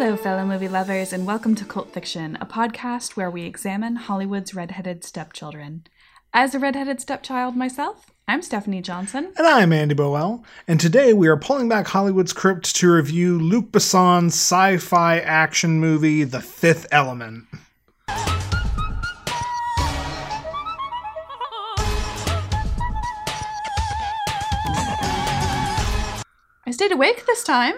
Hello, fellow movie lovers, and welcome to Cult Fiction, a podcast where we examine Hollywood's redheaded stepchildren. As a redheaded stepchild myself, I'm Stephanie Johnson. And I'm Andy Bowell, and today we are pulling back Hollywood's crypt to review Luc Besson's sci fi action movie, The Fifth Element. I stayed awake this time.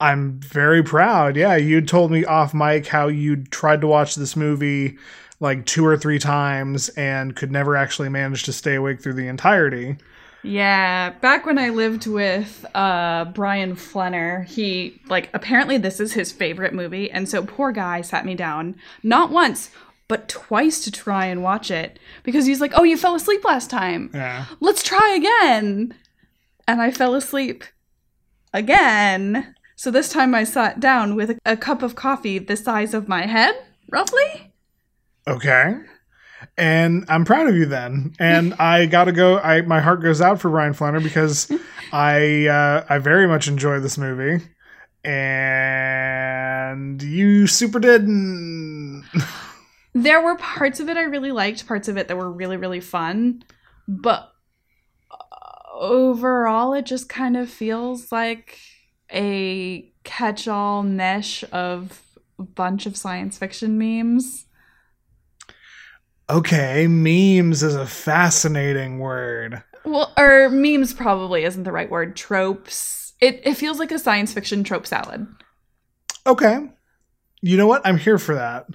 I'm very proud. Yeah, you told me off mic how you tried to watch this movie like two or three times and could never actually manage to stay awake through the entirety. Yeah, back when I lived with uh, Brian Flenner, he, like, apparently this is his favorite movie. And so poor guy sat me down, not once, but twice to try and watch it because he's like, oh, you fell asleep last time. Yeah. Let's try again. And I fell asleep again. So this time I sat down with a, cup of coffee the size of my head, roughly. Okay. And I'm proud of you then. And I gotta go. I my heart goes out for Brian Flanner because I uh, I very much enjoy this movie, and you super didn't. There were parts of it I really liked, parts of it that were really, really fun, but uh, overall, it just kind of feels like a catch all mesh of a bunch of science fiction memes. Okay, memes is a fascinating word. Well, or memes probably isn't the right word. Tropes. It, it feels like a science fiction trope salad. Okay. You know what? I'm here for that.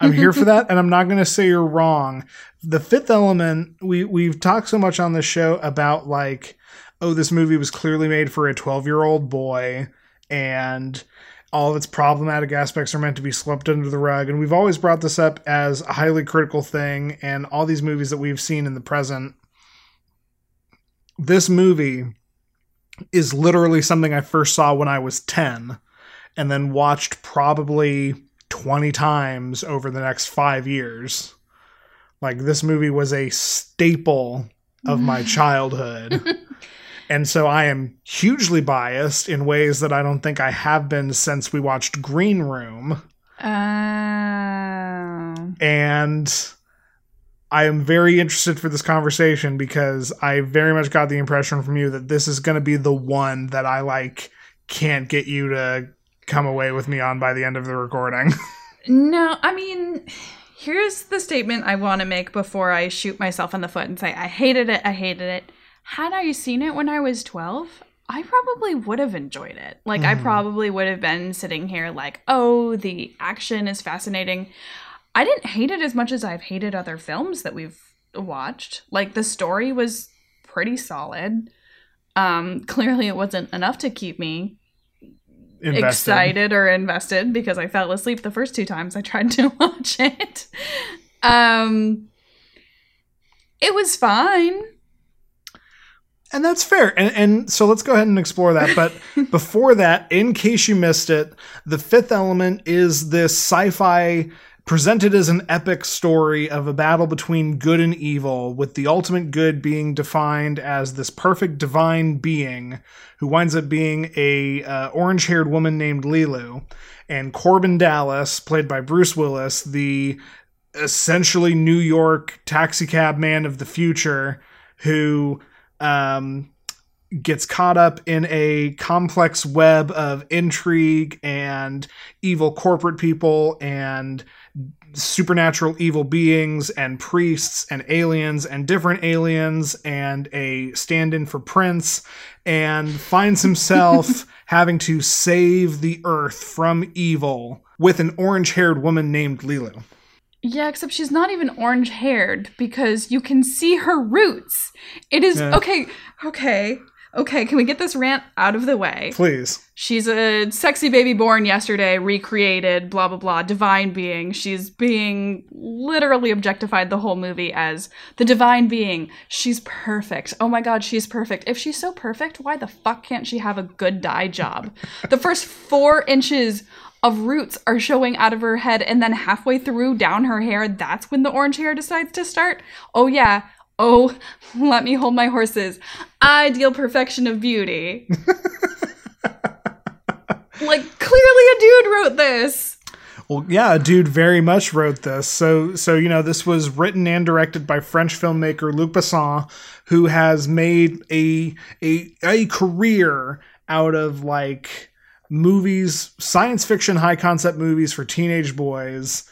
I'm here for that, and I'm not going to say you're wrong. The Fifth Element, we we've talked so much on the show about like, oh, this movie was clearly made for a 12 year old boy, and all of its problematic aspects are meant to be swept under the rug. And we've always brought this up as a highly critical thing, and all these movies that we've seen in the present. This movie is literally something I first saw when I was 10 and then watched probably 20 times over the next five years. Like, this movie was a staple of my childhood. And so I am hugely biased in ways that I don't think I have been since we watched Green Room. Oh. And I am very interested for this conversation because I very much got the impression from you that this is going to be the one that I like can't get you to come away with me on by the end of the recording. No, I mean, here's the statement I want to make before I shoot myself in the foot and say, I hated it, I hated it. Had I seen it when I was 12, I probably would have enjoyed it. Like, I probably would have been sitting here like, oh, the action is fascinating. I didn't hate it as much as I've hated other films that we've watched. Like, the story was pretty solid. Um, clearly, it wasn't enough to keep me Invested. excited or invested because I fell asleep the first two times I tried to watch it. Um it was fine. And that's fair. And, and so let's go ahead and explore that. But before that, in case you missed it, The Fifth Element is this sci fi presented as an epic story of a battle between good and evil, with the ultimate good being defined as this perfect divine being who winds up being a uh, orange haired woman named Leeloo. And Korben Dallas, played by Bruce Willis, the essentially New York taxicab man of the future who um, gets caught up in a complex web of intrigue and evil corporate people and supernatural evil beings and priests and aliens and different aliens and a stand in for Prince and finds himself having to save the earth from evil with an orange haired woman named Leeloo. Yeah, except she's not even orange haired because you can see her roots. It is Yeah. okay, okay, okay. Can we get this rant out of the way? Please. She's a sexy baby born yesterday, recreated, blah, blah, blah, divine being. She's being literally objectified the whole movie as the divine being. She's perfect. Oh my god, she's perfect. If she's so perfect, why the fuck can't she have a good dye job? the first four inches of roots are showing out of her head, and then halfway through down her hair, that's when the orange hair decides to start. Oh, yeah. Oh, let me hold my horses. Ideal perfection of beauty. like clearly a dude wrote this. Well, yeah, a dude very much wrote this. So, so you know, this was written and directed by French filmmaker Luc Besson, who has made a a a career out of like movies, science fiction, high concept movies for teenage boys,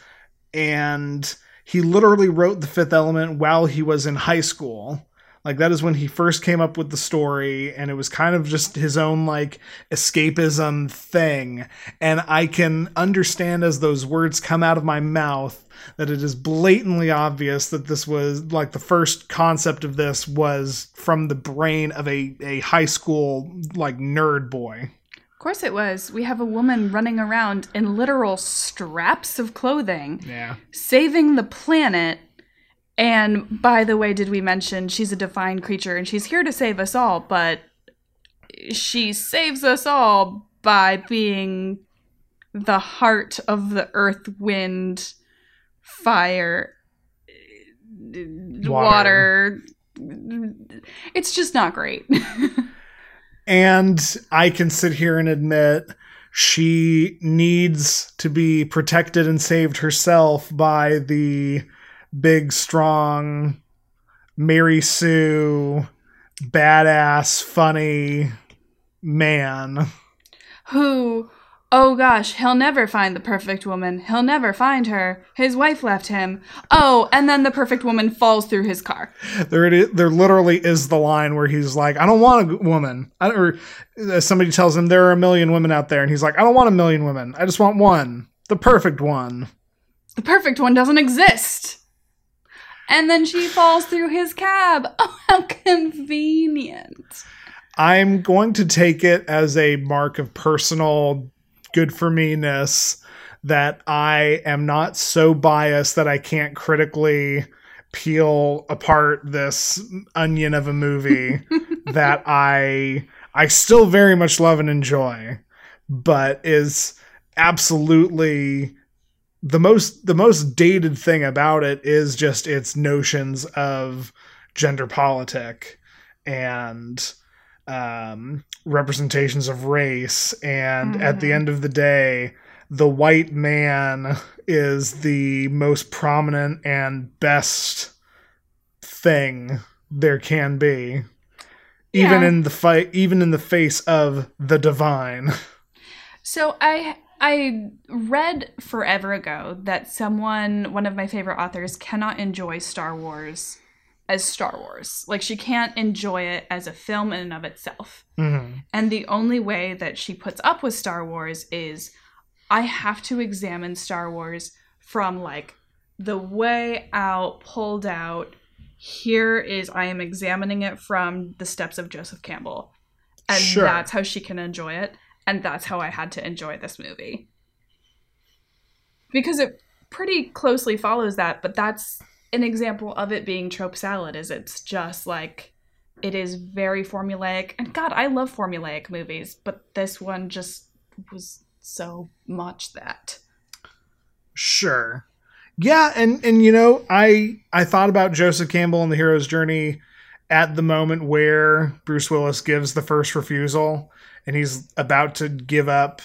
and he literally wrote The Fifth Element while he was in high school. Like that is when he first came up with the story, and it was kind of just his own like escapism thing. And I can understand as those words come out of my mouth that it is blatantly obvious that this was like the first concept of this was from the brain of a, a high school like nerd boy. Of course it was. We have a woman running around in literal straps of clothing, Yeah. saving the planet. And by the way, did we mention she's a divine creature and she's here to save us all, but she saves us all by being the heart of the earth, wind, fire, water. It's just not great. And I can sit here and admit she needs to be protected and saved herself by the big, strong Mary Sue, badass, funny man. who oh gosh he'll never find the perfect woman. He'll never find her. His wife left him. Oh and then the perfect woman falls through his car. There, it is, there literally is the line where he's like, "I don't want a woman," I, or uh, somebody tells him there are a million women out there, and he's like, "I don't want a million women. I just want one, the perfect one." the perfect one doesn't exist. And then she falls through his cab. Oh how convenient. I'm going to take it as a mark of personal good for me ness that I am not so biased that I can't critically peel apart this onion of a movie that I I still very much love and enjoy, but is absolutely the most the most dated thing about it is just its notions of gender politic and um, representations of race. And at the Mhm. end of the day, the white man is the most prominent and best thing there can be. Even Yeah. in the fight, even in the face of the divine. So I I read forever ago that someone one of my favorite authors cannot enjoy Star Wars as Star Wars. Like she can't enjoy it as a film in and of itself. Mhm. And the only way that she puts up with Star Wars is I have to examine Star Wars from like the way out, pulled out. Here is I am examining it from the steps of Joseph Campbell. And Sure. that's how she can enjoy it. And that's how I had to enjoy this movie. Because it pretty closely follows that, but that's an example of it being trope salad, is it's just like it is very formulaic. And God, I love formulaic movies, but this one just was so much that. Sure. Yeah, and and you know, I I thought about Joseph Campbell and the hero's journey at the moment where Bruce Willis gives the first refusal and he's about to give up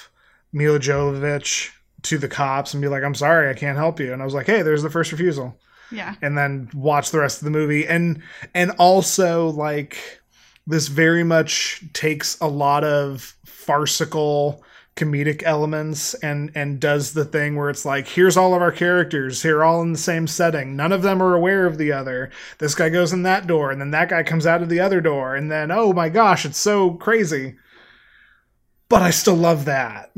Milla Jovovich to the cops and be like, "I'm sorry, I can't help you." And I was like, "Hey, there's the first refusal." Yeah. and then watch the rest of the movie and and also like this very much takes a lot of farcical comedic elements and and does the thing where it's like here's all of our characters here all in the same setting none of them are aware of the other this guy goes in that door and then that guy comes out of the other door and then oh my gosh it's so crazy but i still love that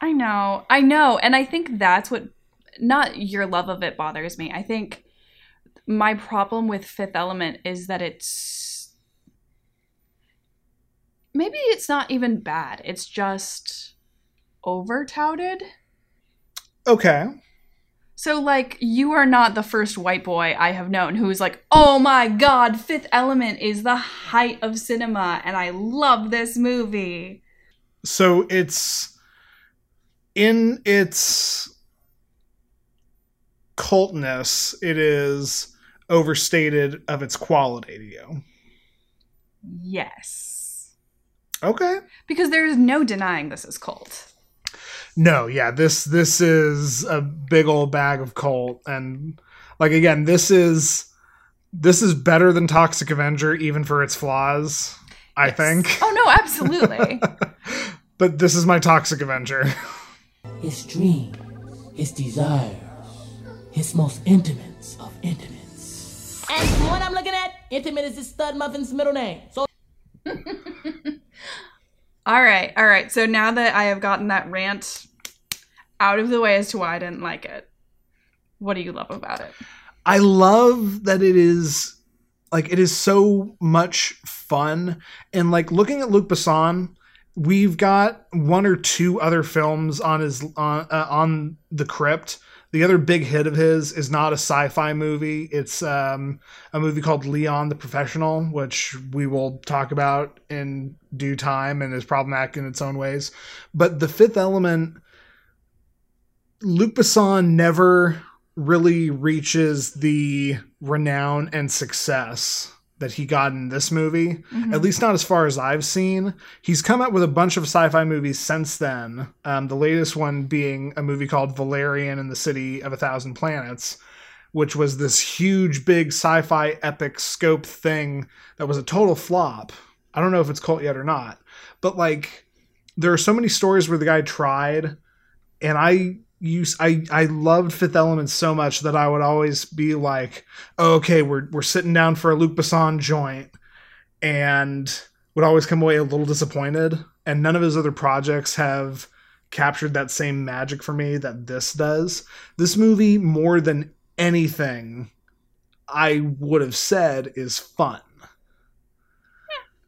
I know. I know. And I think that's what not your love of it bothers me. I think my problem with Fifth Element is that it's maybe it's not even bad. It's just over touted. okay So like you are not the first white boy I have known who's like, "Oh my god, Fifth Element is the height of cinema and I love this movie." so it's in its cultness it is overstated of its quality to you Yes. okay Because there is no denying this is cult. No, yeah, this this is a big old bag of cult and like again, this is this is better than Toxic Avenger, even for its flaws. I Yes. think. Oh no, absolutely. But this is my Toxic Avenger. his dreams, his desires, his most intimates of intimates. And the one I'm looking at, intimate is his stud muffin's middle name. So all right, all right. So now that I have gotten that rant out of the way as to why I didn't like it, what do you love about it? I love that it is like it is so much fun and like looking at Luc Besson we've got one or two other films on his on uh, on the crypt the other big hit of his is not a sci-fi movie. It's um, a movie called leon the professional which we will talk about in due time and is problematic in its own ways. But the fifth element luc besson never really reaches the renown and success that he got in this movie. At least not as far as I've seen. He's come out with a bunch of sci-fi movies since then. Um, the latest one being a movie called Valerian and the City of a Thousand Planets, which was this huge, big sci-fi epic scope thing that was a total flop. I don't know if it's cult yet or not, but like there are so many stories where the guy tried, and I use I I loved Fifth Element so much that I would always be like, oh, okay, we're we're sitting down for a Luc Besson joint, and would always come away a little disappointed. And none of his other projects have captured that same magic for me that this does. This movie, more than anything, I would have said is fun.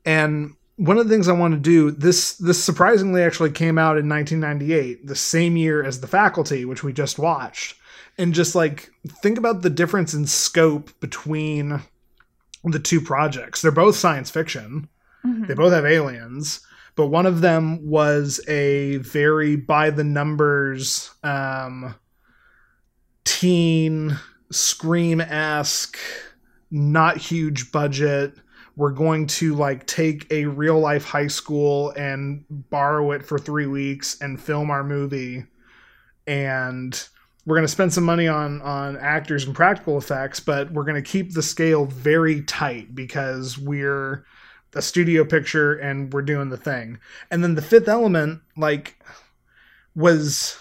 And one of the things I want to do this this surprisingly actually came out in 1998, the same year as The Faculty, which we just watched. And just like think about the difference in scope between the two projects. They're both science fiction. They both have aliens, but one of them was a very by the numbers um teen scream esque, not huge budget. We're going to like take a real life high school and borrow it for three weeks and film our movie. And we're going to spend some money on on actors and practical effects, but we're going to keep the scale very tight because we're a studio picture and we're doing the thing. And then the fifth element, like, was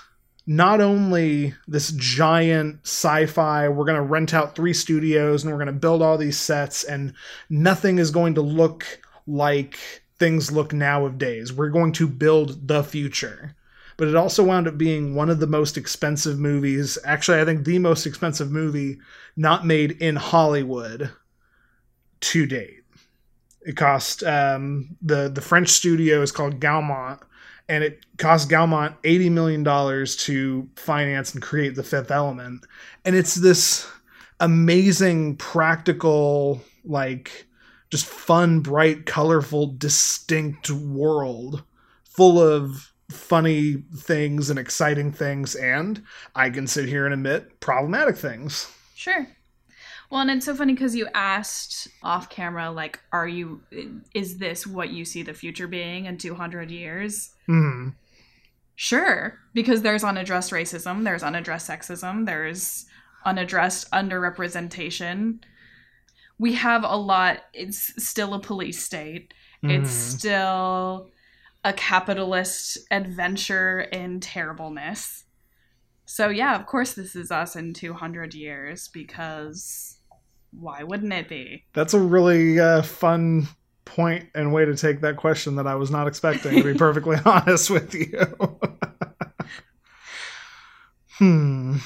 not only this giant sci-fi we're going to rent out three studios and we're going to build all these sets and nothing is going to look like things look nowadays. We're going to build the future. But it also wound up being one of the most expensive movies actually i think the most expensive movie not made in hollywood to date. It cost um, the the french studio is called gaumont and it cost Gaumont eighty million dollars to finance and create the Fifth Element, and it's this amazing practical, like just fun, bright, colorful, distinct world full of funny things and exciting things, and I can sit here and admit problematic things. Sure. Well, and it's so funny because you asked off camera, like, are you, is this what you see the future being in 200 years? Hmm. Sure, because there's unaddressed racism, there's unaddressed sexism, there's unaddressed underrepresentation. We have a lot, it's still a police state, it's Mhm. still a capitalist adventure in terribleness. So, yeah, of course, this is us in 200 years because why wouldn't it be? That's a really uh, fun point and way to take that question that I was not expecting, to be perfectly honest with you. hmm.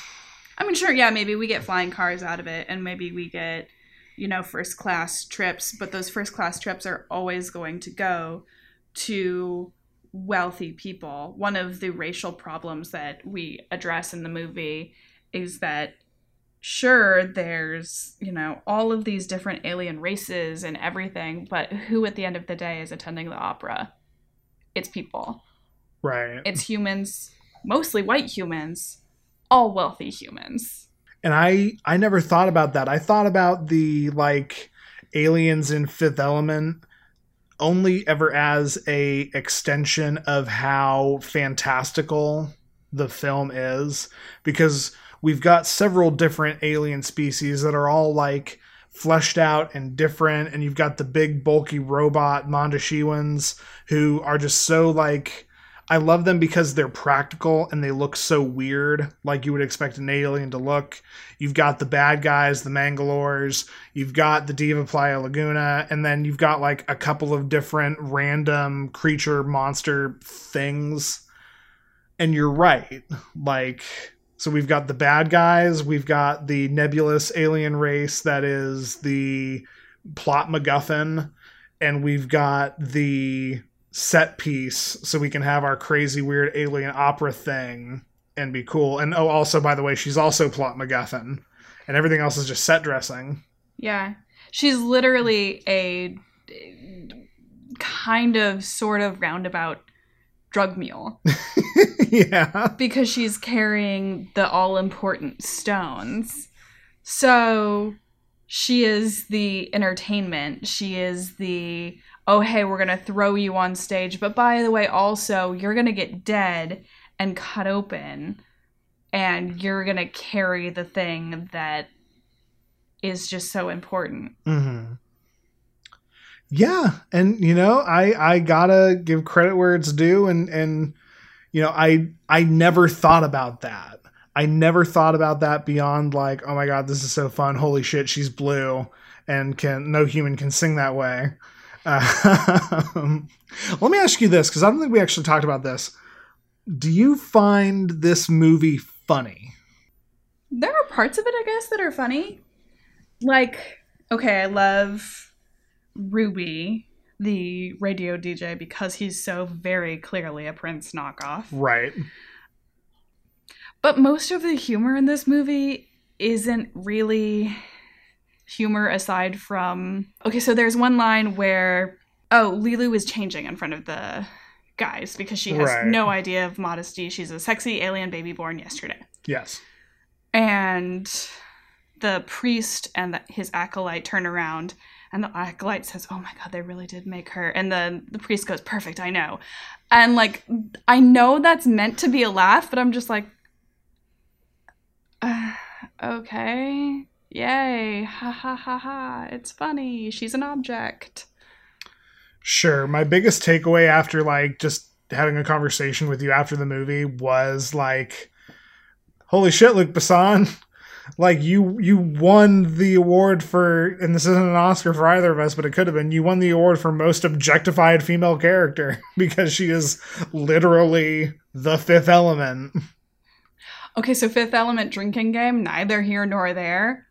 I mean, sure, yeah, maybe we get flying cars out of it, and maybe we get, you know, first class trips, but those first class trips are always going to go to wealthy people. One of the racial problems that we address in the movie is that, sure, there's, you know, all of these different alien races and everything, but who at the end of the day is attending the opera? It's people Right. it's humans, mostly white humans, all wealthy humans. and I I never thought about that. I thought about the like aliens in Fifth Element only ever as a extension of how fantastical the film is because we've got several different alien species that are all like fleshed out and different and you've got the big bulky robot Mondoshawians who are just so like I love them because they're practical and they look so weird, like you would expect an alien to look. You've got the bad guys, the Mangalores, you've got the Diva Plavalaguna, and then you've got like a couple of different random creature monster things. And you're right. Like, so we've got the bad guys, we've got the nebulous alien race that is the plot MacGuffin, and we've got the set piece so we can have our crazy weird alien opera thing and be cool. And oh, also by the way, she's also plot MacGuffin, and everything else is just set dressing. Yeah, she's literally a kind of sort of roundabout drug mule. yeah, because she's carrying the all important stones. So she is the entertainment. She is the oh, hey, we're going to throw you on stage. But by the way, also, you're going to get dead and cut open, and you're going to carry the thing that is just so important. Mm-hmm. Yeah, and you know, I I gotta give credit where it's due, and and you know, I I never thought about that. I never thought about that beyond like, oh my god, this is so fun! Holy shit, she's blue, and can no human can sing that way. Um, let me ask you this because I don't think we actually talked about this. Do you find this movie funny? There are parts of it, I guess, that are funny. Like, okay, I love Ruby, the radio DJ, because he's so very clearly a Prince knockoff. Right. But most of the humor in this movie isn't really humor aside from okay so there's one line where oh Leeloo is changing in front of the guys because she has right. no idea of modesty she's a sexy alien baby born yesterday yes and the priest and the, his acolyte turn around and the acolyte says oh my god they really did make her and the the priest goes perfect i know and like i know that's meant to be a laugh but i'm just like uh, okay Yay! Ha ha ha ha! It's funny. She's an object. Sure. My biggest takeaway after like just having a conversation with you after the movie was like, holy shit, Luc Besson. Like you, you won the award for, and this isn't an Oscar for either of us, but it could have been. You won the award for most objectified female character because she is literally the fifth element. Okay, so Fifth Element drinking game, neither here nor there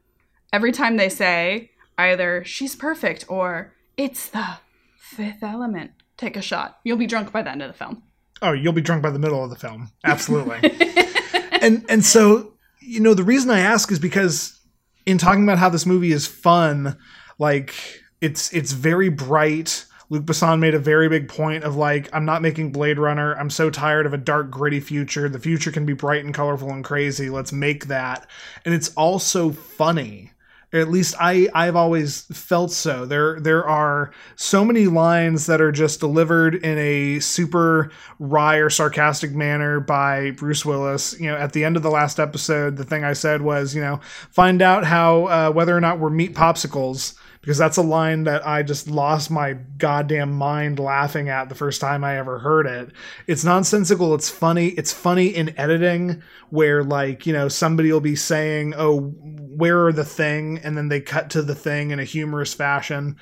every time they say either she's perfect or it's the fifth element, take a shot. You'll be drunk by the end of the film. Oh, you'll be drunk by the middle of the film. Absolutely. and and so, you know, the reason I ask is because in talking about how this movie is fun, like it's it's very bright. Luc Besson made a very big point of like, I'm not making Blade Runner. I'm so tired of a dark, gritty future. The future can be bright and colorful and crazy. Let's make that. And it's also funny at least I I've always felt so. There there are so many lines that are just delivered in a super wry or sarcastic manner by Bruce Willis. You know, at the end of the last episode, the thing I said was, you know, find out how uh, whether or not we're meat popsicles because that's a line that I just lost my goddamn mind laughing at the first time I ever heard it. It's nonsensical, it's funny, it's funny in editing where like, you know, somebody will be saying, "Oh, where are the thing?" and then they cut to the thing in a humorous fashion.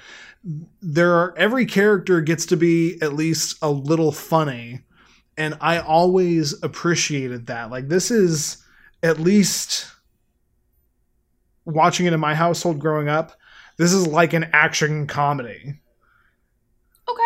There are every character gets to be at least a little funny, and I always appreciated that. Like this is at least watching it in my household growing up this is like an action comedy. Okay.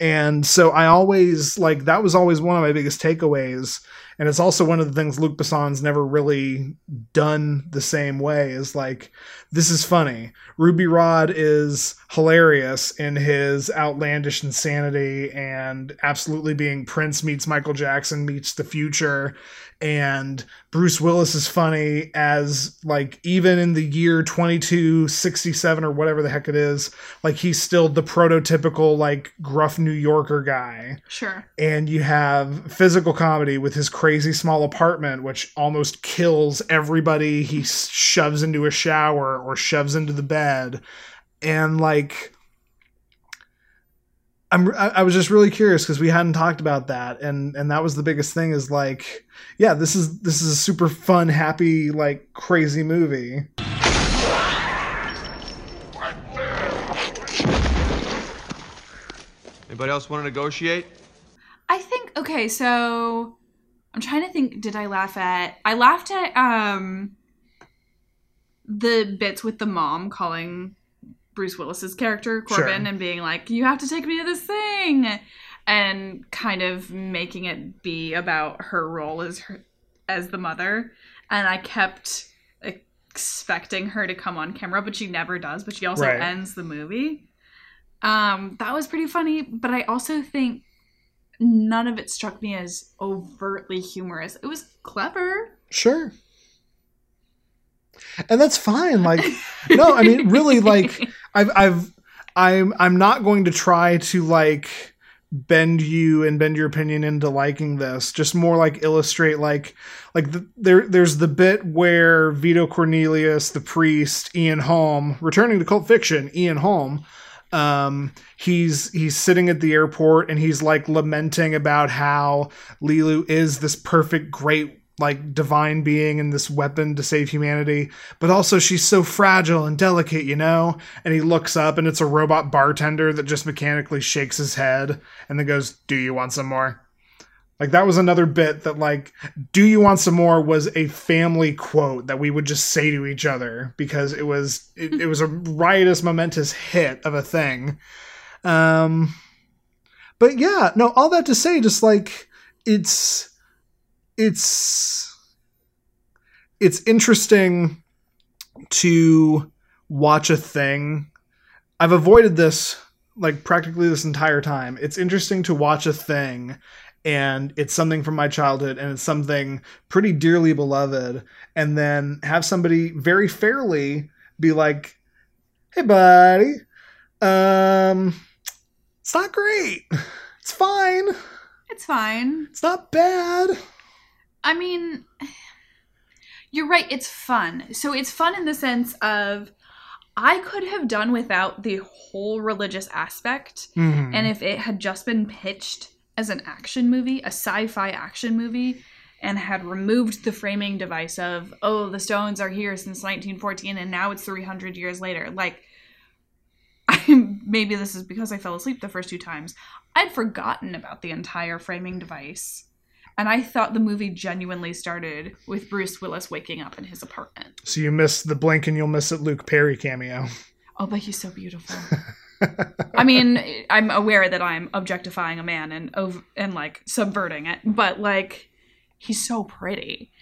And so I always like that was always one of my biggest takeaways. And it's also one of the things Luc Besson's never really done the same way is like, this is funny. Ruby Rhod is hilarious in his outlandish insanity and absolutely being Prince meets Michael Jackson meets the future and Bruce Willis is funny as like even in the year 2267 or whatever the heck it is, like he's still the prototypical like gruff New Yorker guy. Sure. And you have physical comedy with his crazy small apartment, which almost kills everybody he shoves into a shower or shoves into the bed. And like, I'm, I was just really curious because we hadn't talked about that, and and that was the biggest thing. Is like, yeah, this is this is a super fun, happy, like crazy movie. Anybody else want to negotiate? I think okay, so I'm trying to think did I laugh at I laughed at um the bits with the mom calling Bruce Willis's character Korben Sure. and being like you have to take me to this thing and kind of making it be about her role as her, as the mother and I kept expecting her to come on camera but she never does but she also Right. ends the movie um that was pretty funny but I also think none of it struck me as overtly humorous. It was clever. Sure. And that's fine. Like, no, I mean, really, like, I've, I've, I'm, I'm not going to try to like bend you and bend your opinion into liking this. Just more like illustrate, like, like the, there, there's the bit where Vito Cornelius, the priest, Ian Holm, returning to cult fiction, Ian Holm, um he's he's sitting at the airport and he's like lamenting about how Leeloo is this perfect great like divine being and this weapon to save humanity but also she's so fragile and delicate you know? And he looks up and it's a robot bartender that just mechanically shakes his head and then goes do you want some more? Like that was another bit that like do you want some more? was a family quote that we would just say to each other because it was it, it was a riotous momentous hit of a thing. Um but yeah no all that to say just like it's it's it's interesting to watch a thing. I've avoided this like practically this entire time. It's interesting to watch a thing and it's something from my childhood and it's something pretty dearly beloved and then have somebody very fairly be like hey buddy um it's not great. It's fine. It's fine. it's not bad I mean, you're right. It's fun. So it's fun in the sense of I could have done without the whole religious aspect. Mhm. And if it had just been pitched as an action movie, a sci fi action movie, and had removed the framing device of, oh, the Stones are here since 1914 and now it's 300 years later, like, I, maybe this is because I fell asleep the first two times. I'd forgotten about the entire framing device. And I thought the movie genuinely started with Bruce Willis waking up in his apartment. so you miss the blink and you'll miss it luke perry cameo Oh, but he's so beautiful. I mean, I'm aware that I'm objectifying a man and over and like subverting it, but like he's so pretty.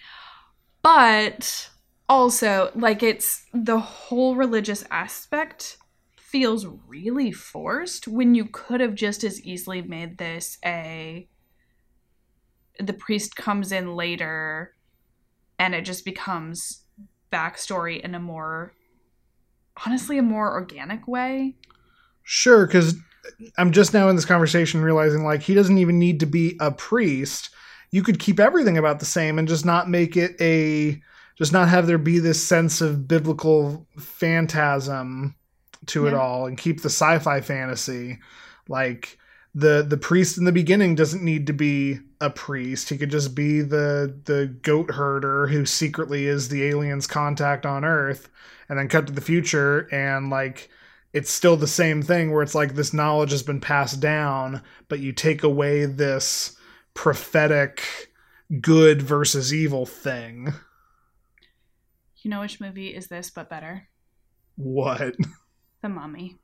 But also, like it's the whole religious aspect feels really forced when you could have just as easily made this a the priest comes in later and it just becomes backstory in a more honestly a more organic way. Sure, because I'm just now in this conversation realizing like he doesn't even need to be a priest. You could keep everything about the same and just not make it a just not have there be this sense of biblical phantasm to it all and keep the sci-fi fantasy. Like the the priest in the beginning doesn't need to be a priest. He could just be the the goat herder who secretly is the aliens contact on Earth and then cut to the future and like it's still the same thing where it's like this knowledge has been passed down, but you take away this prophetic good versus evil thing. You know which movie is this but better? What? The Mummy.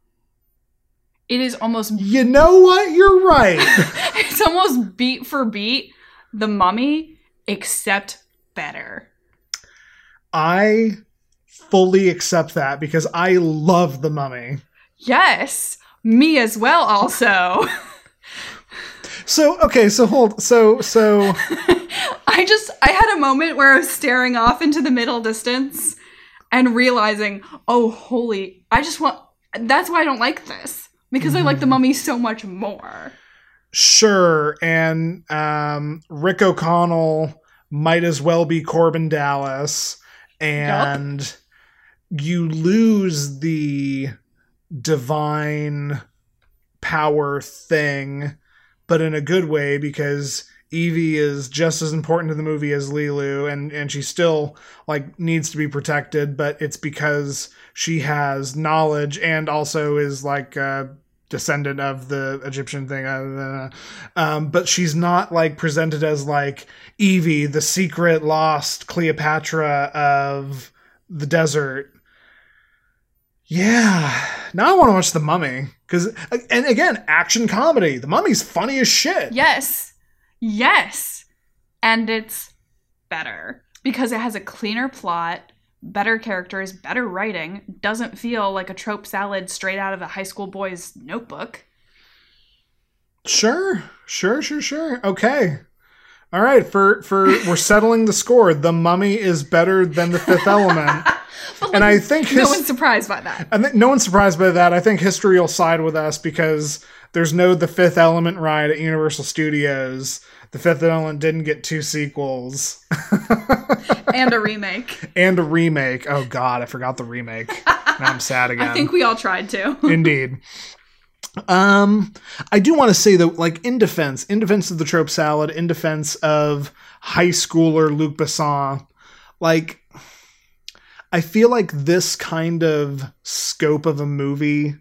It is almost You know what? You're right. it's almost beat for beat The Mummy except better. I fully accept that because I love the mummy. Yes, me as well also. So okay, so hold so so I just I had a moment where I was staring off into the middle distance and realizing, "Oh, holy, I just want that's why I don't like this because I like The Mummy so much more." Sure, and um, Rick O'Connell might as well be Korben Dallas, and you lose the divine power thing, but in a good way because Evie is just as important to the movie as Leeloo, and and she still like needs to be protected, but it's because she has knowledge and also is like a descendant of the Egyptian thing. Uh, um, but she's not like presented as like Evie, the secret lost Cleopatra of the desert. Yeah, now I want to watch The Mummy because, and again, action comedy. The Mummy's funny as shit. Yes. Yes. And it's better because it has a cleaner plot, better characters, better writing, doesn't feel like a trope salad straight out of a high school boy's notebook. Sure, sure, sure, sure. Okay. All right, for for we're settling the score. The Mummy is better than The Fifth Element. And like, I think no his- one's surprised by that. I think no one's surprised by that. I think history will side with us because there's no The Fifth Element ride at Universal Studios. The Fifth Element didn't get two sequels And a remake. and a remake. Oh God, I forgot the remake. Now I'm sad again. I think we all tried to. Indeed. Um, I do want to say though, like in defense, in defense of the trope salad, in defense of high schooler Luc Besson, like I feel like this kind of scope of a movie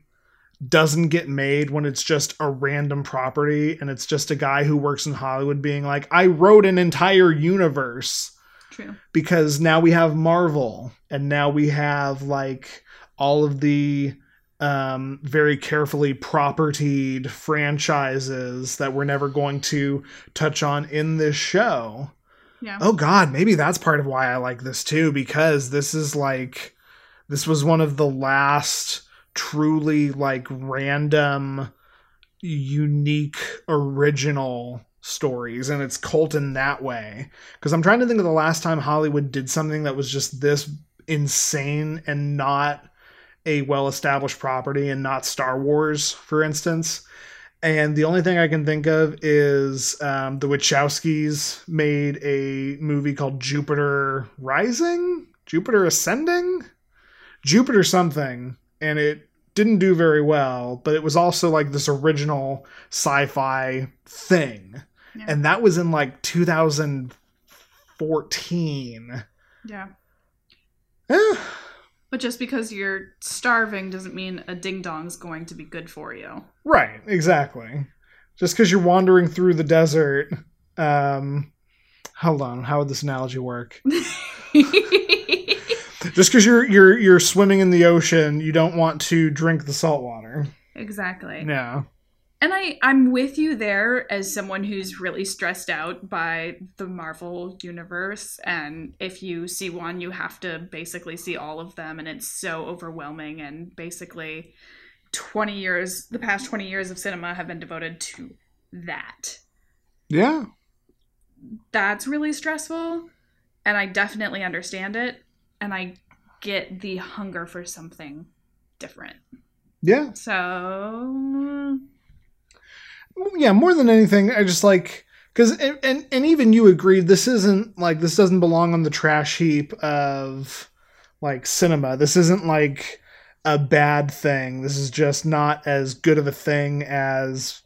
doesn't get made when it's just a random property and it's just a guy who works in Hollywood being like, I wrote an entire universe True. because now we have Marvel and now we have like all of the um, very carefully propertied franchises that we're never going to touch on in this show. Yeah. Oh god, maybe that's part of why I like this too because this is like this was one of the last truly like random unique original stories and it's cult in that way because i'm trying to think of the last time hollywood did something that was just this insane and not a well-established property and not star wars for instance and the only thing i can think of is um, the wachowskis made a movie called jupiter rising jupiter ascending jupiter something and it didn't do very well, but it was also like this original sci-fi thing. Yeah. And that was in like 2014. Yeah. Eh, But just because you're starving doesn't mean a ding dong's going to be good for you. right, exactly. Just because you're wandering through the desert, um hold on, how would this analogy work? Just because you're you're you're swimming in the ocean, you don't want to drink the salt water. exactly. Yeah. And I, I'm with you there as someone who's really stressed out by the Marvel universe. And if you see one, you have to basically see all of them. And it's so overwhelming. And basically, 20 years, the past 20 years of cinema have been devoted to that. Yeah. That's really stressful. And I definitely understand it. And I get the hunger for something different. Yeah. So, yeah more than anything i just like because and, and and even you agreed this isn't like this doesn't belong on the trash heap of like cinema. This isn't like a bad thing. This is just not as good of a thing as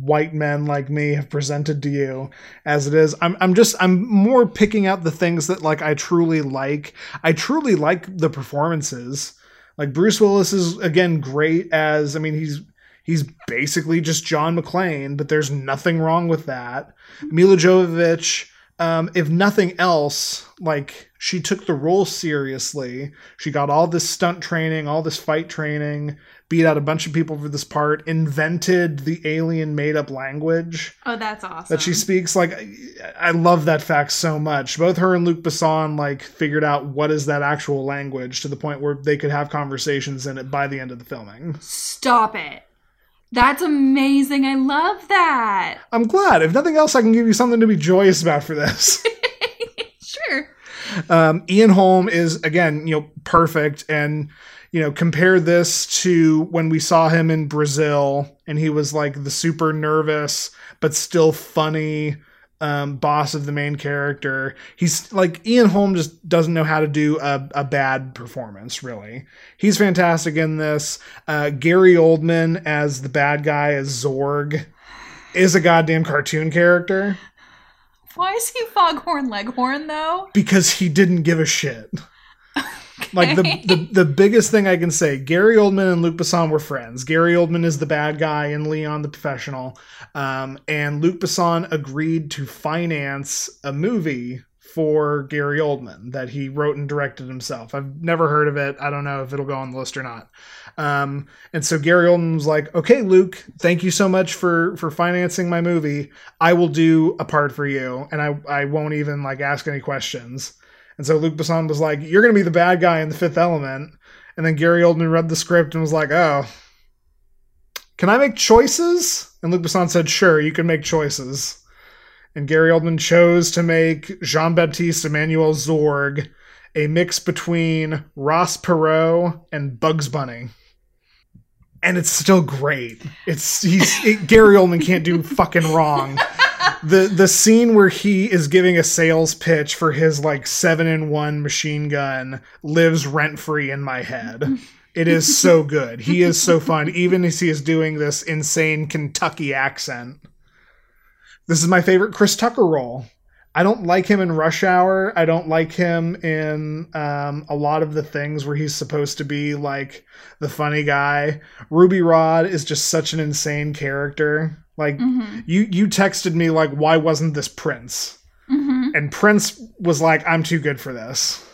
white men like me have presented to you as it is. I'm i'm just i'm more picking out the things that like i truly like. I truly like the performances. Like bruce willis is again great as i mean he's he's basically just John McClane, but there's nothing wrong with that. Milla Jovovich, um, if nothing else, like she took the role seriously. She got all this stunt training, all this fight training, beat out a bunch of people for this part, invented the alien made up language oh, that's awesome. that she speaks. Like, I- love that fact so much. Both her and Luc Besson like figured out what is that actual language to the point where they could have conversations in it by the end of the filming. Stop it. That's amazing. I love that. I'm glad. If nothing else, I can give you something to be joyous about for this. Sure. um, Ian Holm is again, you know, perfect, and you know, compare this to when we saw him in Brazil and he was like the super nervous but still funny um, boss of the main character. He's like Ian Holm just doesn't know how to do a, a bad performance, really. He's fantastic in this. Uh, Gary Oldman as the bad guy as Zorg is a goddamn cartoon character Why is he Foghorn Leghorn though? because he didn't give a shit. Like the, the the biggest thing I can say, Gary Oldman and Luc Besson were friends. Gary Oldman is the bad guy and Leon the Professional, um, and Luc Besson agreed to finance a movie for Gary Oldman that he wrote and directed himself. I've never heard of it. I don't know if it'll go on the list or not. Um, and so Gary Oldman was like, "Okay, Luc, thank you so much for for financing my movie. I will do a part for you, and I I won't even like ask any questions." And so Luc Besson was like, "You're going to be the bad guy in The Fifth Element." And then Gary Oldman read the script and was like, "Oh, can I make choices?" And Luc Besson said, "Sure, you can make choices." And Gary Oldman chose to make Jean Baptiste Emmanuel Zorg a mix between Ross Perot and Bugs Bunny. And it's still great. It's he's it, Gary Oldman can't do fucking wrong the the scene where he is giving a sales pitch for his like seven in one machine gun lives rent free in my head. It is so good. He is so fun, even as he is doing this insane Kentucky accent. This is my favorite Chris Tucker role. I don't like him in Rush Hour. I don't like him in um, a lot of the things where he's supposed to be like the funny guy. Ruby Rhod is just such an insane character. Like Mhm. you, you texted me like, why wasn't this Prince? Mhm. And Prince was like, I'm too good for this.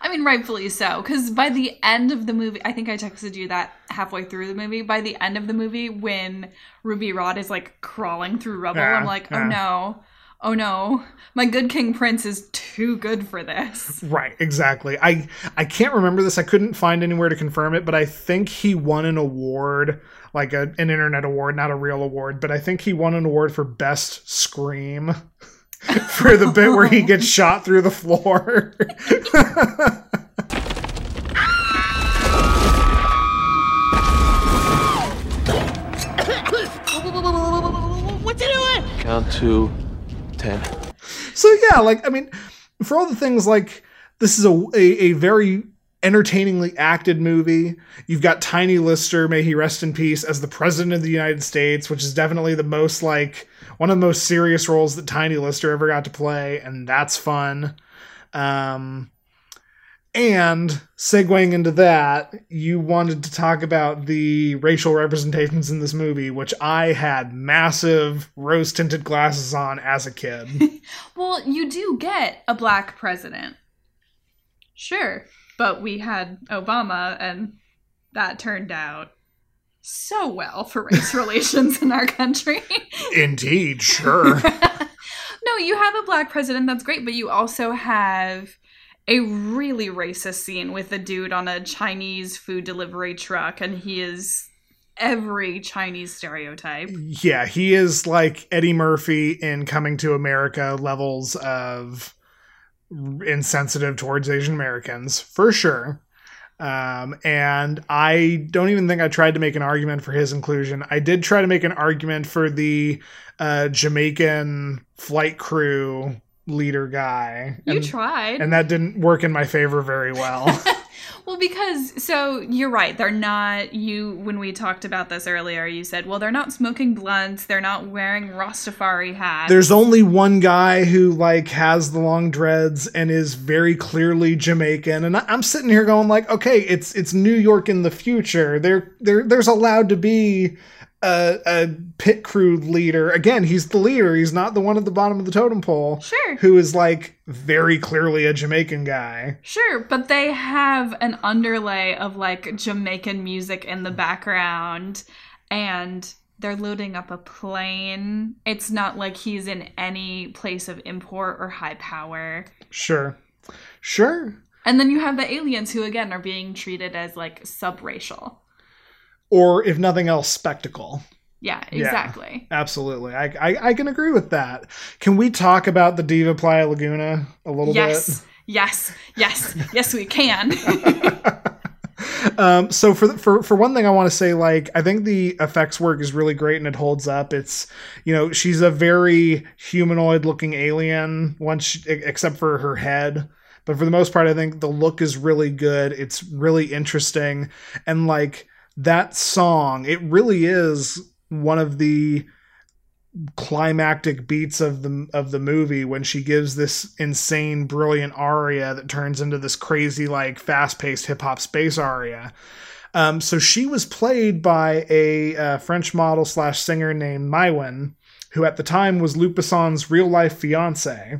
I mean, rightfully so, because by the end of the movie, I think I texted you that halfway through the movie. By the end of the movie, when Ruby Rhod is like crawling through rubble, Yeah, I'm like, oh yeah. no, oh no, my good King Prince is too good for this. Right, exactly. I I can't remember this. I couldn't find anywhere to confirm it, but I think he won an award, like a, an internet award, not a real award, but I think he won an award for best scream for the bit where he gets shot through the floor. What you doing? Count to ten. so yeah, like I mean, for all the things like this is a, a a very entertainingly acted movie. You've got Tiny Lister, may he rest in peace, as the president of the United States, which is definitely the most like one of the most serious roles that Tiny Lister ever got to play, and that's fun. Um, and segueing into that, you wanted to talk about the racial representations in this movie, which I had massive rose tinted glasses on as a kid. Well, you do get a black president. Sure. But we had Obama, and that turned out so well for race relations in our country. Indeed, sure. no, you have a black president, that's great, but you also have a really racist scene with a dude on a Chinese food delivery truck, and he is every Chinese stereotype. yeah, he is like Eddie Murphy in Coming to America levels of insensitive towards Asian Americans, for sure. Um, and I don't even think I tried to make an argument for his inclusion. I did try to make an argument for the uh, Jamaican flight crew leader guy. You tried. and that didn't work in my favor very well. Well, because so you're right. They're not you. When we talked about this earlier, you said, "Well, they're not smoking blunts. They're not wearing Rastafari hats." There's only one guy who like has the long dreads and is very clearly Jamaican, and I'm sitting here going like, okay, it's it's New York in the future. There there there's allowed to be a, a pit crew leader. Again, he's the leader. He's not the one at the bottom of the totem pole sure, who is like very clearly a Jamaican guy. sure, but they have an underlay of like Jamaican music in the background, and they're loading up a plane. It's not like he's in any place of import or high power. Sure, sure. And then you have the aliens who again are being treated as like subracial. Or if nothing else, spectacle. Yeah, Yeah. exactly. Absolutely, I, I I can agree with that. Can we talk about the Diva Plavalaguna a little bit? Yes, yes, yes, yes, we can. um, so for for for one thing, I want to say like I think the effects work is really great and it holds up. It's you know she's a very humanoid looking alien once she, except for her head. But for the most part, I think the look is really good. It's really interesting, and like that song, it really is one of the climactic beats of the of the movie when she gives this insane brilliant aria that turns into this crazy like fast-paced hip-hop space aria. Um, so she was played by a uh, french model slash singer named Maïwenn, who at the time was luc besson's real life fiance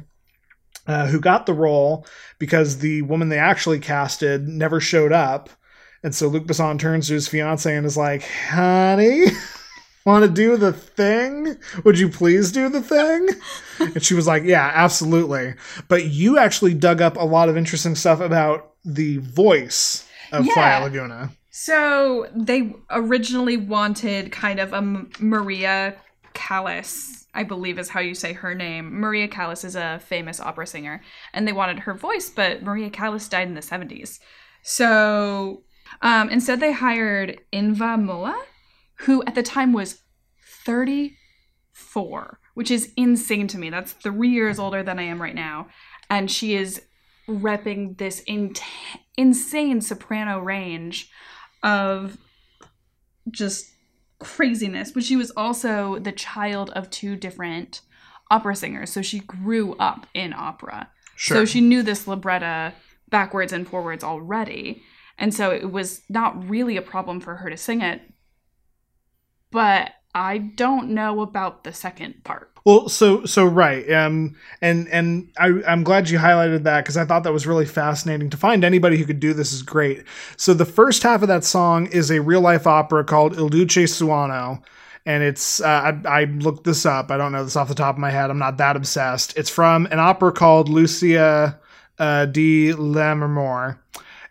uh, who got the role because the woman they actually casted never showed up and so Luc Besson turns to his fiance and is like honey want to do the thing? Would you please do the thing? and she was like, Yeah, absolutely. But you actually dug up a lot of interesting stuff about the voice of Yeah. Plavalaguna. So they originally wanted kind of a M- Maria Callas, I believe is how you say her name. Maria Callas is a famous opera singer, and they wanted her voice, but Maria Callas died in the 70s. So um, instead, they hired Inva Mula, who at the time was 34, which is insane to me. That's three years older than I am right now. And she is repping this in- insane soprano range of just craziness. But she was also the child of two different opera singers. So she grew up in opera. Sure. So she knew this libretta backwards and forwards already. And so it was not really a problem for her to sing it. But I don't know about the second part. Well, so so right, um, and and I, I'm glad you highlighted that because I thought that was really fascinating. To find anybody who could do this is great. So the first half of that song is a real life opera called Il dolce suono, and it's uh, I, I looked this up. I don't know this off the top of my head. I'm not that obsessed. It's from an opera called Lucia uh, di Lammermoor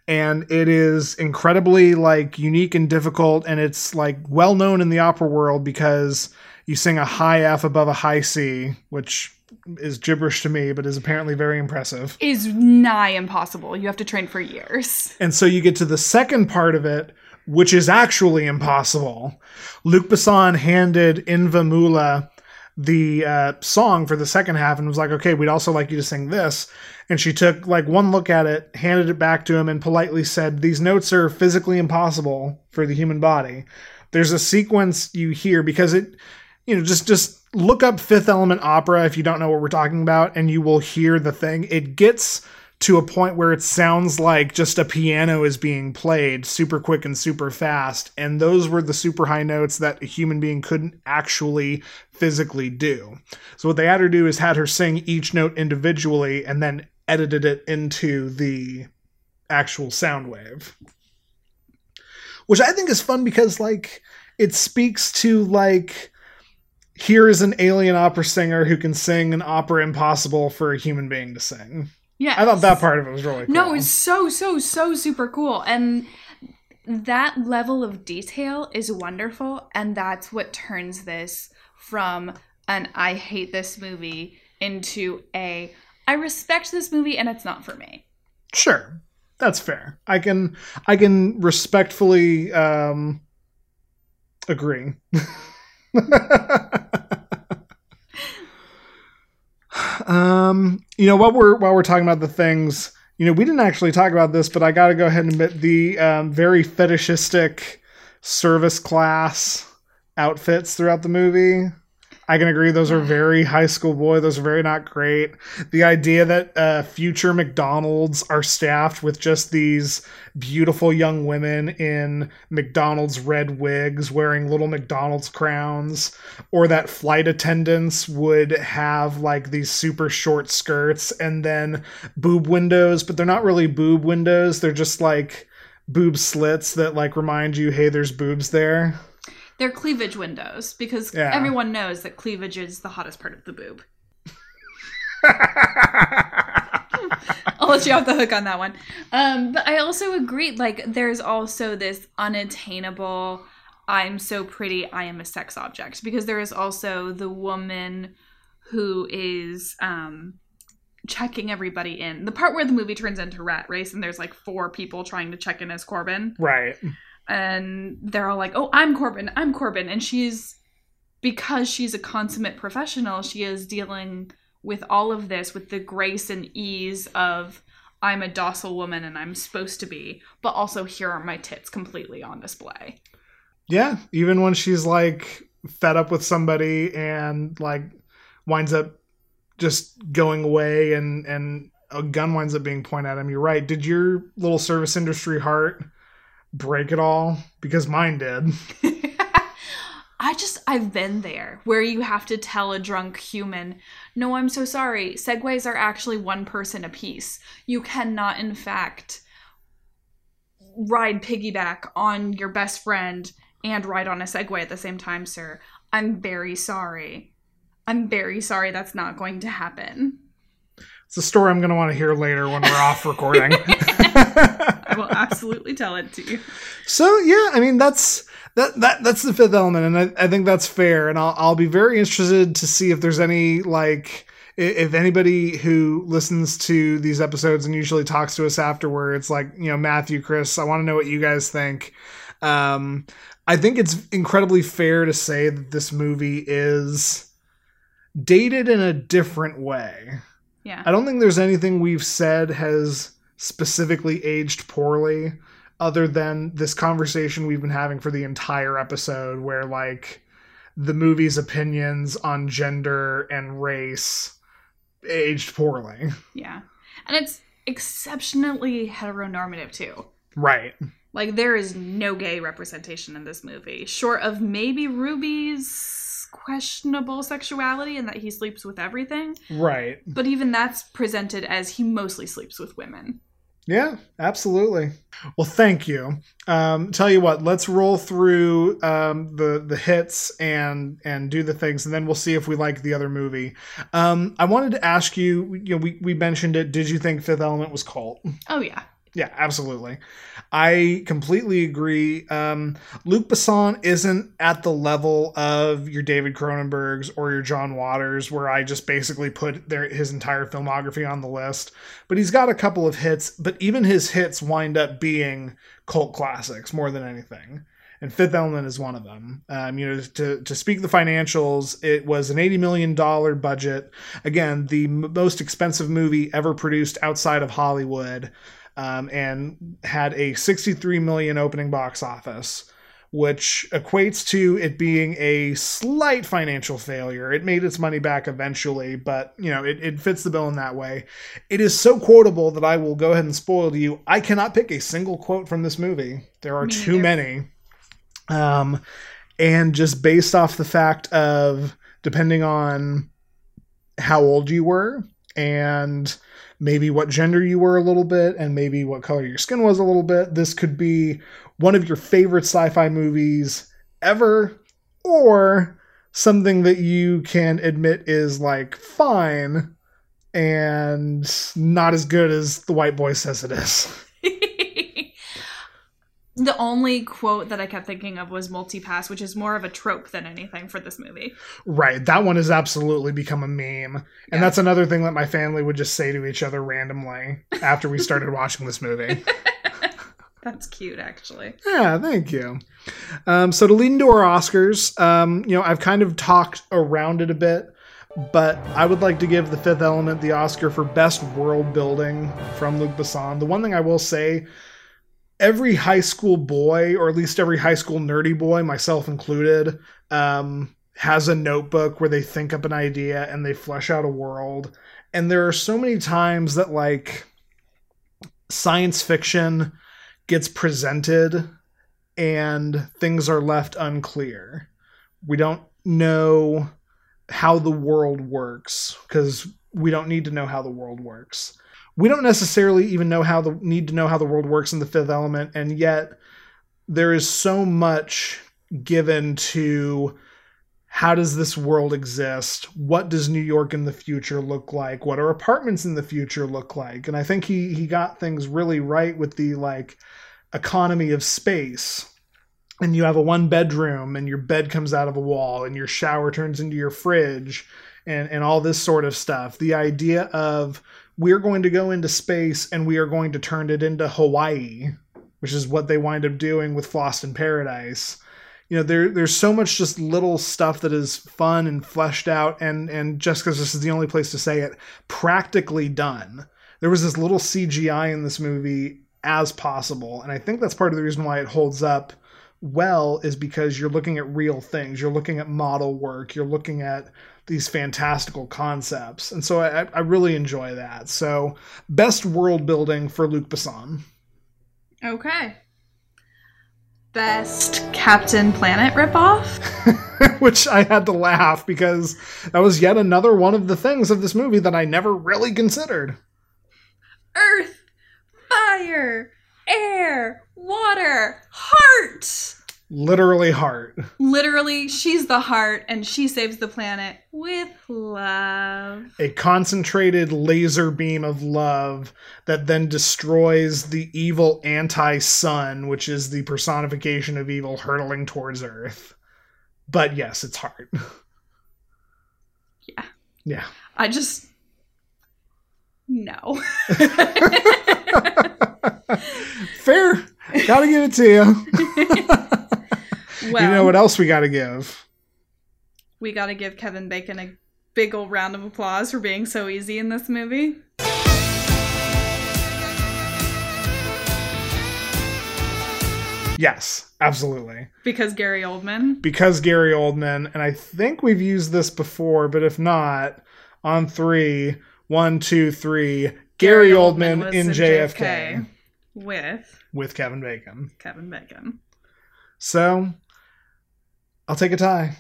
and it is incredibly like unique and difficult and it's like well known in the opera world because you sing a high F above a high C, which is gibberish to me, but is apparently very impressive. Is nigh impossible. You have to train for years. And so you get to the second part of it, which is actually impossible. Luc Besson handed Inva Mula the uh, song for the second half and was like, okay, we'd also like you to sing this. And she took like one look at it, handed it back to him, and politely said, These notes are physically impossible for the human body. There's a sequence you hear because it, you know, just just look up Fifth Element opera if you don't know what we're talking about, and you will hear the thing. It gets to a point where it sounds like just a piano is being played super quick and super fast. And those were the super high notes that a human being couldn't actually physically do. So what they had her do is had her sing each note individually and then edited it into the actual sound wave. Which I think is fun because like it speaks to like here is an alien opera singer who can sing an opera impossible for a human being to sing. Yeah. I thought that part of it was really cool. No, it's so so so super cool and that level of detail is wonderful and that's what turns this from an I hate this movie into a I respect this movie and it's not for me. Sure. That's fair. I can I can respectfully um agree. um you know while we're while we're talking about the things you know we didn't actually talk about this but i gotta go ahead and admit the um, very fetishistic service class outfits throughout the movie i can agree those are very high school boy those are very not great. The idea that uh, future mcdonald's are staffed with just these beautiful young women in mcdonald's red wigs wearing little mcdonald's crowns or that flight attendants would have like these super short skirts and then boob windows but they're not really boob windows they're just like boob slits that like remind you hey there's boobs there They're cleavage windows because Yeah. everyone knows that cleavage is the hottest part of the boob. I'll let you off the hook on that one. Um, but I also agree, like, there's also this unattainable, I'm so pretty, I am a sex object. Because there is also the woman who is um, checking everybody in. The part where the movie turns into Rat Race and there's like four people trying to check in as Korben. Right. And they're all like, oh, I'm Korben, I'm Korben. And she's, because she's a consummate professional, she is dealing with all of this with the grace and ease of, I'm a docile woman and I'm supposed to be, but also here are my tits completely on display. Yeah, even when she's like fed up with somebody and like winds up just going away and and a gun winds up being pointed at him. You're right. Did your little service industry heart break it all? Because mine did. I just I've been there where you have to tell a drunk human, "No, I'm so sorry. Segways are actually one person a piece. You cannot in fact ride piggyback on your best friend and ride on a Segway at the same time, sir. I'm very sorry. I'm very sorry that's not going to happen." It's a story I'm going to want to hear later when we're off recording. Will absolutely tell it to you. So yeah, I mean that's that that that's the fifth element, and I, I think that's fair. And I'll I'll be very interested to see if there's any like if anybody who listens to these episodes and usually talks to us afterwards, like you know Matthew, Chris, I want to know what you guys think. Um, I think it's incredibly fair to say that this movie is dated in a different way. Yeah. I don't think there's anything we've said has specifically aged poorly other than this conversation we've been having for the entire episode where like the movie's opinions on gender and race aged poorly. Yeah. And it's exceptionally heteronormative too. Right. Like there is no gay representation in this movie, short of maybe Ruby's questionable sexuality and that he sleeps with everything. Right. But even that's presented as he mostly sleeps with women. Yeah, absolutely. Well, thank you. Um, tell you what, let's roll through um, the the hits and and do the things, and then we'll see if we like the other movie. Um, I wanted to ask you. You know, we we mentioned it. Did you think Fifth Element was cult? Oh yeah. Yeah, absolutely. I completely agree. Um, Luc Besson isn't at the level of your David Cronenbergs or your John Waters, where I just basically put their his entire filmography on the list. But he's got a couple of hits, but even his hits wind up being cult classics more than anything. And Fifth Element is one of them. Um, you know, to to speak the financials, it was an eighty million dollar budget. Again, the m- most expensive movie ever produced outside of Hollywood um, and had a 63 million opening box office which equates to it being a slight financial failure. It made its money back eventually but you know it, it fits the bill in that way. It is so quotable that i will go ahead and spoil to you. I cannot pick a single quote from this movie. There are Me too many. Um, and just based off the fact of depending on how old you were and maybe what gender you were a little bit and maybe what color your skin was a little bit. This could be one of your favorite sci-fi movies ever or something that you can admit is like fine and not as good as the white boy says it is the only quote that I kept thinking of was multipass, which is more of a trope than anything for this movie. right that one has absolutely become a meme and Yeah. that's another thing that my family would just say to each other randomly after we started watching this movie That's cute, actually. Yeah, thank you. Um, so to lead into our Oscars, um, you know, I've kind of talked around it a bit, but I would like to give The Fifth Element the Oscar for Best World Building from Luc Besson. The one thing I will say, every high school boy, or at least every high school nerdy boy, myself included, um, has a notebook where they think up an idea and they flesh out a world. And there are so many times that like science fiction gets presented and things are left unclear. We don't know how the world works because we don't need to know how the world works. We don't necessarily even know how the need to know how the world works in the fifth element and yet there is so much given to how does this world exist? What does New York in the future look like? What are apartments in the future look like? And I think he he got things really right with the like economy of space. And you have a one bedroom and your bed comes out of a wall and your shower turns into your fridge and, and all this sort of stuff. The idea of we're going to go into space and we are going to turn it into Hawaii, which is what they wind up doing with Fhloston Paradise. You know, there there's so much just little stuff that is fun and fleshed out, and and just because this is the only place to say it, practically done. There was this little CGI in this movie as possible, and I think that's part of the reason why it holds up well is because you're looking at real things, you're looking at model work, you're looking at these fantastical concepts, and so I, I really enjoy that. So, best world building for Luc Besson. Okay. Best Captain Planet ripoff? which I had to laugh because that was yet another one of the things of this movie that I never really considered. Earth, fire, air, water, heart. Literally heart. Literally, she's the heart and she saves the planet with love. A concentrated laser beam of love that then destroys the evil anti sun, which is the personification of evil hurtling towards Earth. But yes, it's heart. Yeah. Yeah. I just. No. Fair. Gotta give it to you. well, you know what else we gotta give? we gotta give Kevin Bacon a big old round of applause for being so easy in this movie. Yes, absolutely. Because Gary Oldman. because Gary Oldman, and I think we've used this before, but if not, on three, one, two, three, Gary, Oldman, was in JFK, with with Kevin Bacon. Kevin Bacon. So I'll take a tie.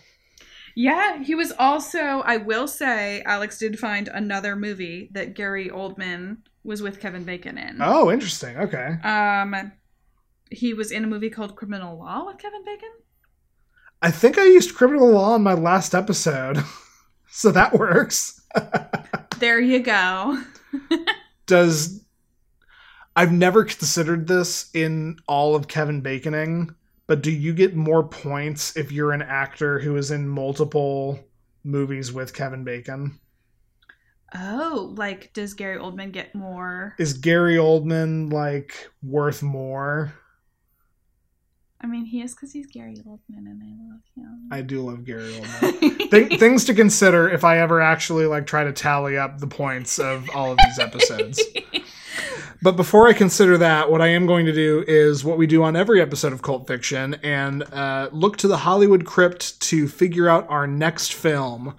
Yeah, he was also, I will say, Alex did find another movie that Gary Oldman was with Kevin Bacon in. Oh, interesting. Okay. Um, he was in a movie called Criminal Law with Kevin Bacon. I think I used criminal law in my last episode. so that works. There you go. Does I've never considered this in all of Kevin Baconing, but do you get more points if you're an actor who is in multiple movies with Kevin Bacon? Oh, like does Gary Oldman get more? Is Gary Oldman like worth more? I mean, he is because he's Gary Oldman, and I love him. I do love Gary Oldman. Th- things to consider if I ever actually like try to tally up the points of all of these episodes. But before I consider that, what I am going to do is what we do on every episode of Cult Fiction and uh, look to the Hollywood crypt to figure out our next film.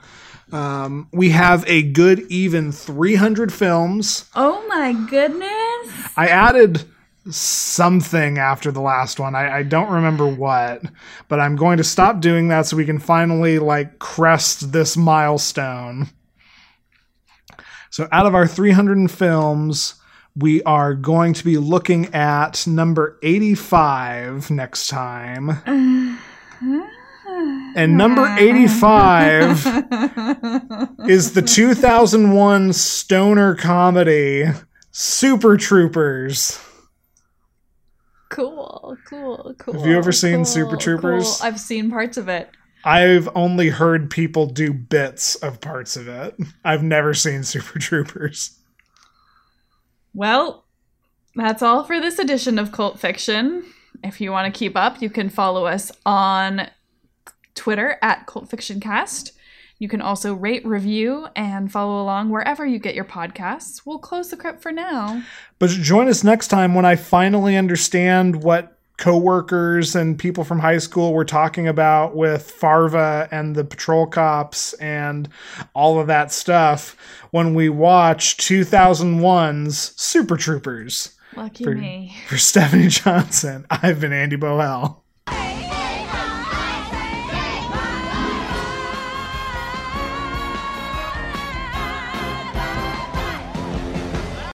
Um, we have a good even 300 films. oh my goodness! I added something after the last one. I, I don't remember what, but I'm going to stop doing that so we can finally like crest this milestone. So out of our 300 films, we are going to be looking at number 85 next time. And number 85 is the 2001 stoner comedy Super Troopers. Cool, cool, cool. Have you ever seen Super Troopers? cool. I've seen parts of it. I've only heard people do bits of parts of it. I've never seen Super Troopers. Well, that's all for this edition of Cult Fiction. If you want to keep up, you can follow us on Twitter at Cult Fiction Cast. You can also rate, review, and follow along wherever you get your podcasts. We'll close the crypt for now. But join us next time when I finally understand what coworkers and people from high school were talking about with Farva and the patrol cops and all of that stuff when we watch 2001's Super Troopers. Lucky For- me. For Stephanie Johnson, I've been Andy Boel.